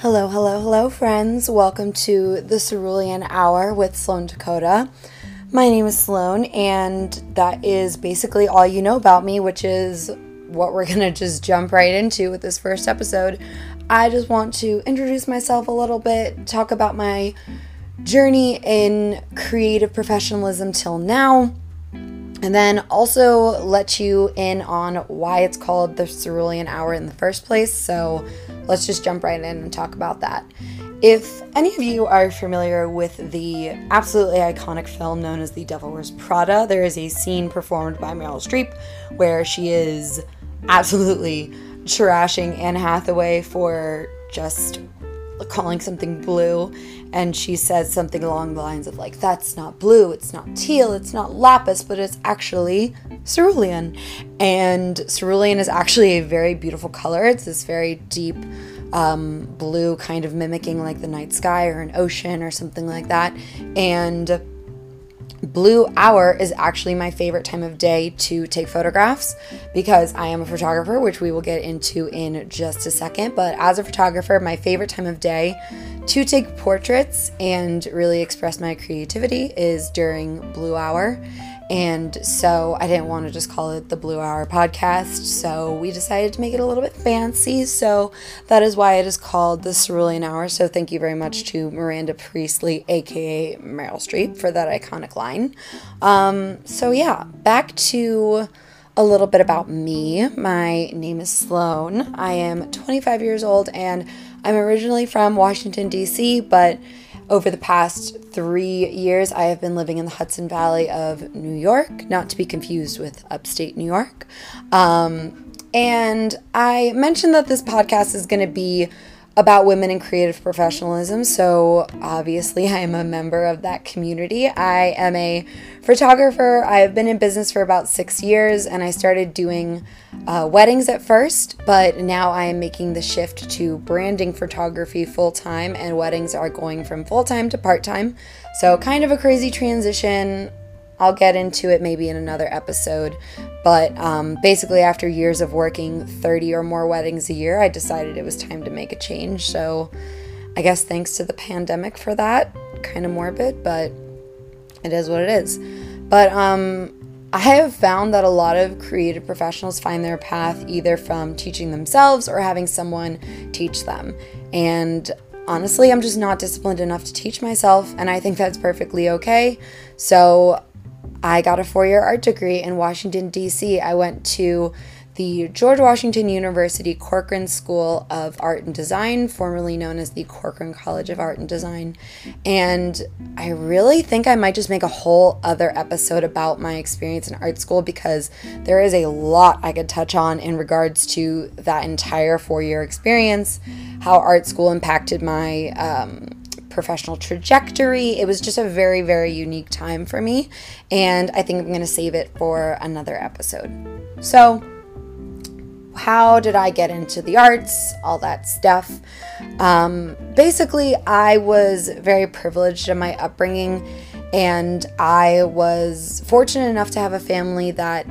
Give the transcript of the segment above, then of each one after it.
Hello, hello, hello, friends. Welcome to the Cerulean Hour with Sloan Dakota. My name is Sloan, and that is basically all you know about me, which is what we're gonna just jump right into with this first episode. I just want to introduce myself a little bit, talk about my journey in creative professionalism till now, and then also let you in on why it's called the Cerulean Hour in the first place. So let's just jump right in and talk about that. If any of you are familiar with the absolutely iconic film known as The Devil Wears Prada, there is a scene performed by Meryl Streep where she is absolutely trashing Anne Hathaway for just calling something blue and she says something along the lines of like that's not blue it's not teal it's not lapis but it's actually cerulean. And cerulean is actually a very beautiful color. It's this very deep um, blue kind of mimicking like the night sky or an ocean or something like that. And blue hour is actually my favorite time of day to take photographs because I am a photographer, which we will get into in just a second. But as a photographer, my favorite time of day to take portraits and really express my creativity is during blue hour. And so I didn't want to just call it the Blue Hour podcast. So we decided to make it a little bit fancy. So that is why it is called the Cerulean Hour. So thank you very much to Miranda Priestly, aka Meryl Streep, for that iconic line. Um, so yeah, back to a little bit about me. My name is Sloan. I am 25 years old and I'm originally from Washington, D.C., but over the past three years, I have been living in the Hudson Valley of New York, not to be confused with upstate New York. Um, and I mentioned that this podcast is going to be about women in creative professionalism. So, obviously, I am a member of that community. I am a photographer. I've been in business for about six years and I started doing uh, weddings at first, but now I am making the shift to branding photography full time, and weddings are going from full time to part time. So, kind of a crazy transition. I'll get into it maybe in another episode. But um, basically, after years of working 30 or more weddings a year, I decided it was time to make a change. So I guess thanks to the pandemic for that. Kind of morbid, but it is what it is. But um, I have found that a lot of creative professionals find their path either from teaching themselves or having someone teach them. And honestly, I'm just not disciplined enough to teach myself, and I think that's perfectly okay. So I got a four year art degree in Washington, D.C. I went to the George Washington University Corcoran School of Art and Design, formerly known as the Corcoran College of Art and Design. And I really think I might just make a whole other episode about my experience in art school because there is a lot I could touch on in regards to that entire four year experience, how art school impacted my um, professional trajectory. It was just a very, very unique time for me, and I think I'm going to save it for another episode. So, how did I get into the arts? All that stuff. Um, basically, I was very privileged in my upbringing, and I was fortunate enough to have a family that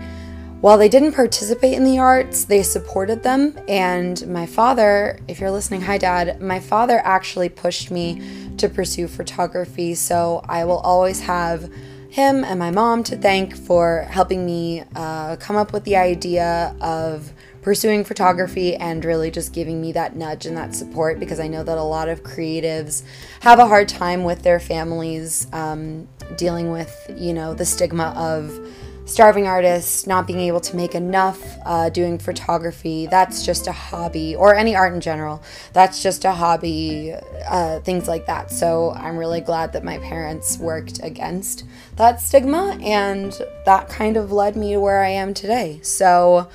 while they didn't participate in the arts, they supported them. And my father, if you're listening, hi dad, my father actually pushed me to pursue photography. So I will always have him and my mom to thank for helping me uh, come up with the idea of pursuing photography and really just giving me that nudge and that support because I know that a lot of creatives have a hard time with their families um, dealing with, you know, the stigma of starving artists, not being able to make enough, uh, doing photography. That's just a hobby, or any art in general. That's just a hobby, uh, things like that. So I'm really glad that my parents worked against that stigma, and that kind of led me to where I am today. So,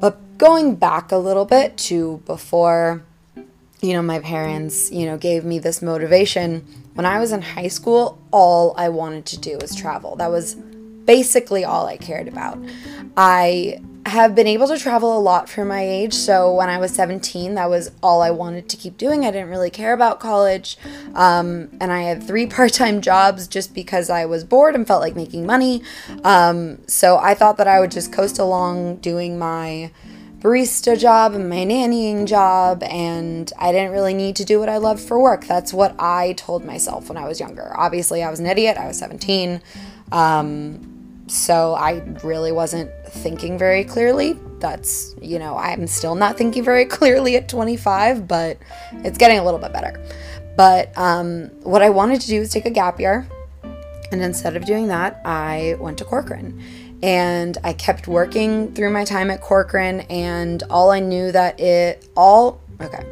but going back a little bit to before. You know, my parents, you know, gave me this motivation. When I was in high school, all I wanted to do was travel. That was basically all I cared about. I have been able to travel a lot for my age. So when I was 17, that was all I wanted to keep doing. I didn't really care about college. Um, and I had three part time jobs just because I was bored and felt like making money. Um, so I thought that I would just coast along doing my barista job and my nannying job, and I didn't really need to do what I loved for work. That's what I told myself when I was younger. Obviously, I was an idiot. I was 17. Um, so I really wasn't thinking very clearly. That's, you know, I'm still not thinking very clearly at 25, but it's getting a little bit better. But um, what I wanted to do was take a gap year. And instead of doing that, I went to Corcoran and I kept working through my time at Corcoran and all I knew that it all okay.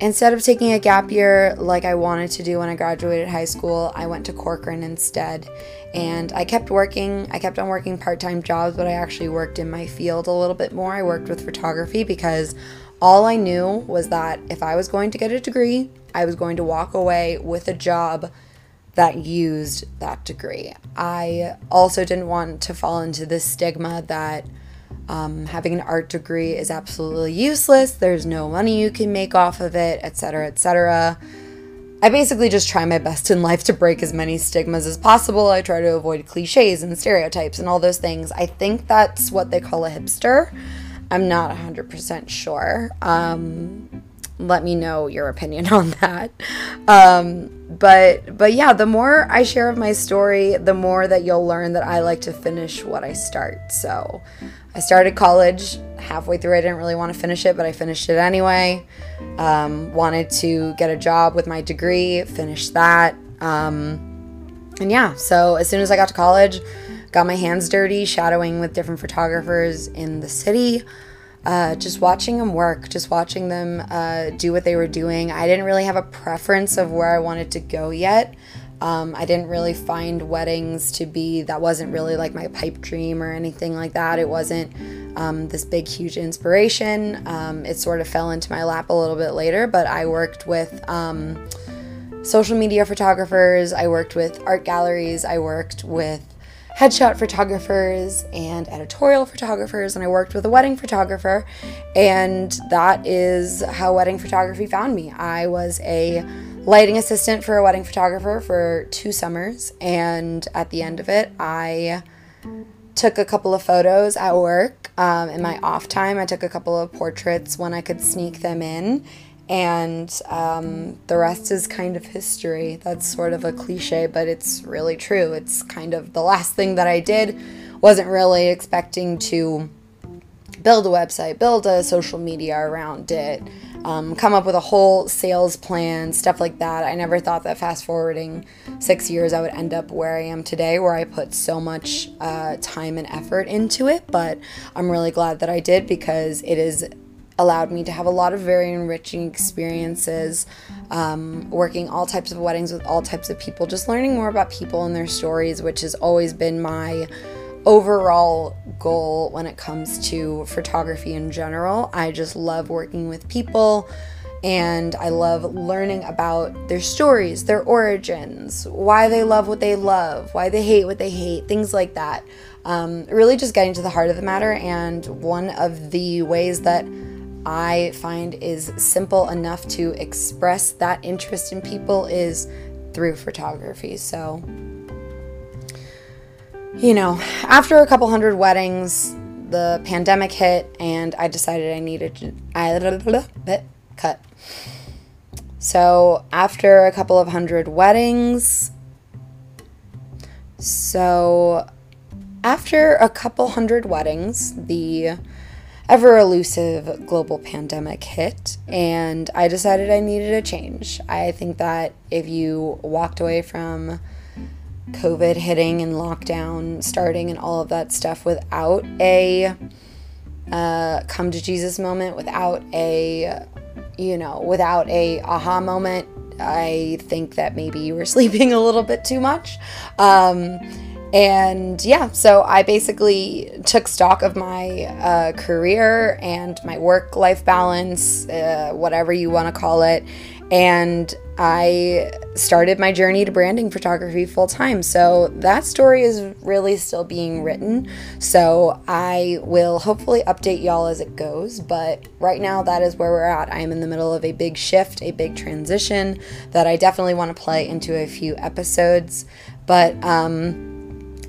Instead of taking a gap year like I wanted to do when I graduated high school, I went to Corcoran instead. And I kept working, I kept on working part time jobs, but I actually worked in my field a little bit more. I worked with photography because all I knew was that if I was going to get a degree, I was going to walk away with a job that used that degree. I also didn't want to fall into the stigma that um, having an art degree is absolutely useless, there's no money you can make off of it, etc., etc. I basically just try my best in life to break as many stigmas as possible. I try to avoid cliches and stereotypes and all those things. I think that's what they call a hipster. I'm not 100% sure. Um, let me know your opinion on that. Um, but but yeah, the more I share of my story, the more that you'll learn that I like to finish what I start. So I started college halfway through. I didn't really want to finish it, but I finished it anyway. Um, wanted to get a job with my degree, finish that. Um, and yeah, so as soon as I got to college, got my hands dirty shadowing with different photographers in the city uh, just watching them work, just watching them uh, do what they were doing. I didn't really have a preference of where I wanted to go yet. Um, I didn't really find weddings to be, that wasn't really like my pipe dream or anything like that. It wasn't um, this big, huge inspiration. Um, it sort of fell into my lap a little bit later, but I worked with um, social media photographers, I worked with art galleries, I worked with headshot photographers and editorial photographers, and I worked with a wedding photographer, and that is how wedding photography found me. I was a lighting assistant for a wedding photographer for two summers, and at the end of it, I took a couple of photos at work. Um, in my off time, I took a couple of portraits when I could sneak them in and um, the rest is kind of history. That's sort of a cliche, but it's really true. It's kind of the last thing that I did. Wasn't really expecting to build a website, build a social media around it, um, come up with a whole sales plan, stuff like that. I never thought that fast forwarding six years, I would end up where I am today, where I put so much uh, time and effort into it. But I'm really glad that I did because it is allowed me to have a lot of very enriching experiences um, working all types of weddings with all types of people, just learning more about people and their stories, which has always been my overall goal when it comes to photography in general. I just love working with people and I love learning about their stories, their origins, why they love what they love, why they hate what they hate, things like that. Um, really just getting to the heart of the matter. And one of the ways that I find is simple enough to express that interest in people is through photography. So, you know, after a couple hundred weddings, the pandemic hit, and I decided I needed to. I cut. So after a couple of hundred weddings, so after a couple hundred weddings, the ever elusive global pandemic hit, and I decided I needed a change. I think that if you walked away from COVID hitting and lockdown starting and all of that stuff without a uh, come to Jesus moment, without a, you know, without a aha moment, I think that maybe you were sleeping a little bit too much. Um, and yeah, so I basically took stock of my uh, career and my work life balance, uh, whatever you want to call it. And I started my journey to branding photography full time. So that story is really still being written. So I will hopefully update y'all as it goes. But right now, that is where we're at. I am in the middle of a big shift, a big transition that I definitely want to play into a few episodes. But, um,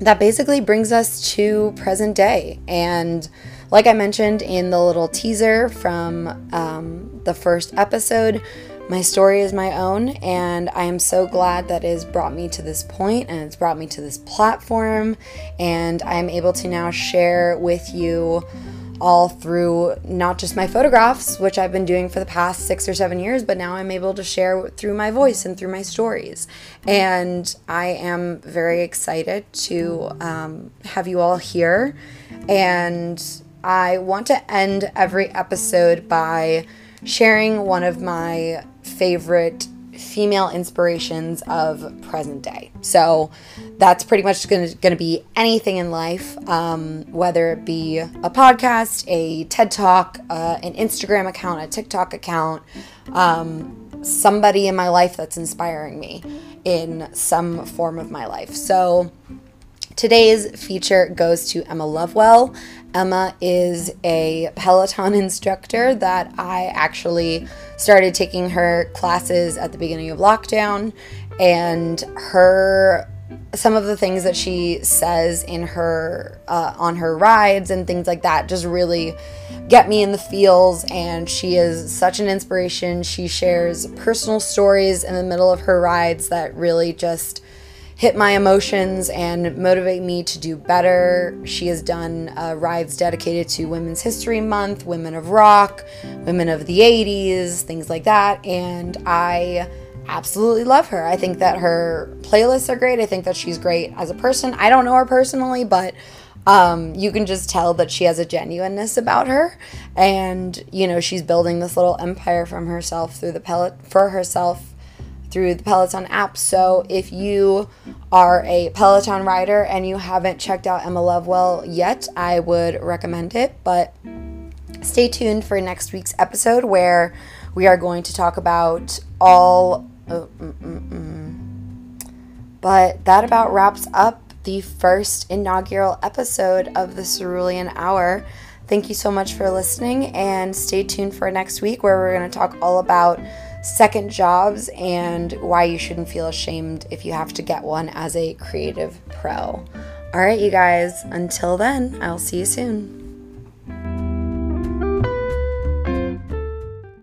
that basically brings us to present day. And Like I mentioned in the little teaser from um, the first episode, my story is my own, and I am so glad that it has brought me to this point and it's brought me to this platform, and I'm able to now share with you all through not just my photographs, which I've been doing for the past six or seven years, but now I'm able to share through my voice and through my stories. And I am very excited to um, have you all here. And I want to end every episode by sharing one of my favorite female inspirations of present day. So that's pretty much going to be anything in life, um, whether it be a podcast, a TED Talk, uh, an Instagram account, a TikTok account, um, somebody in my life that's inspiring me in some form of my life. So today's feature goes to Emma Lovewell. Emma is a Peloton instructor that I actually started taking her classes at the beginning of lockdown and her some of the things that she says in her uh, on her rides and things like that just really get me in the feels and she is such an inspiration. She shares personal stories in the middle of her rides that really just hit my emotions and motivate me to do better. She has done uh, rides dedicated to Women's History Month, Women of Rock, Women of the 80s, things like that. And I absolutely love her. I think that her playlists are great. I think that she's great as a person. I don't know her personally, but um, you can just tell that she has a genuineness about her. And, you know, she's building this little empire from herself through the pellet for herself through the Peloton app. So if you are a Peloton rider and you haven't checked out Emma Lovewell yet, I would recommend it. But stay tuned for next week's episode where we are going to talk about all. Uh, mm, mm, mm. But that about wraps up the first inaugural episode of the Cerulean Hour. Thank you so much for listening and stay tuned for next week where we're going to talk all about second jobs and why you shouldn't feel ashamed if you have to get one as a creative pro. All right, you guys, until then, I'll see you soon.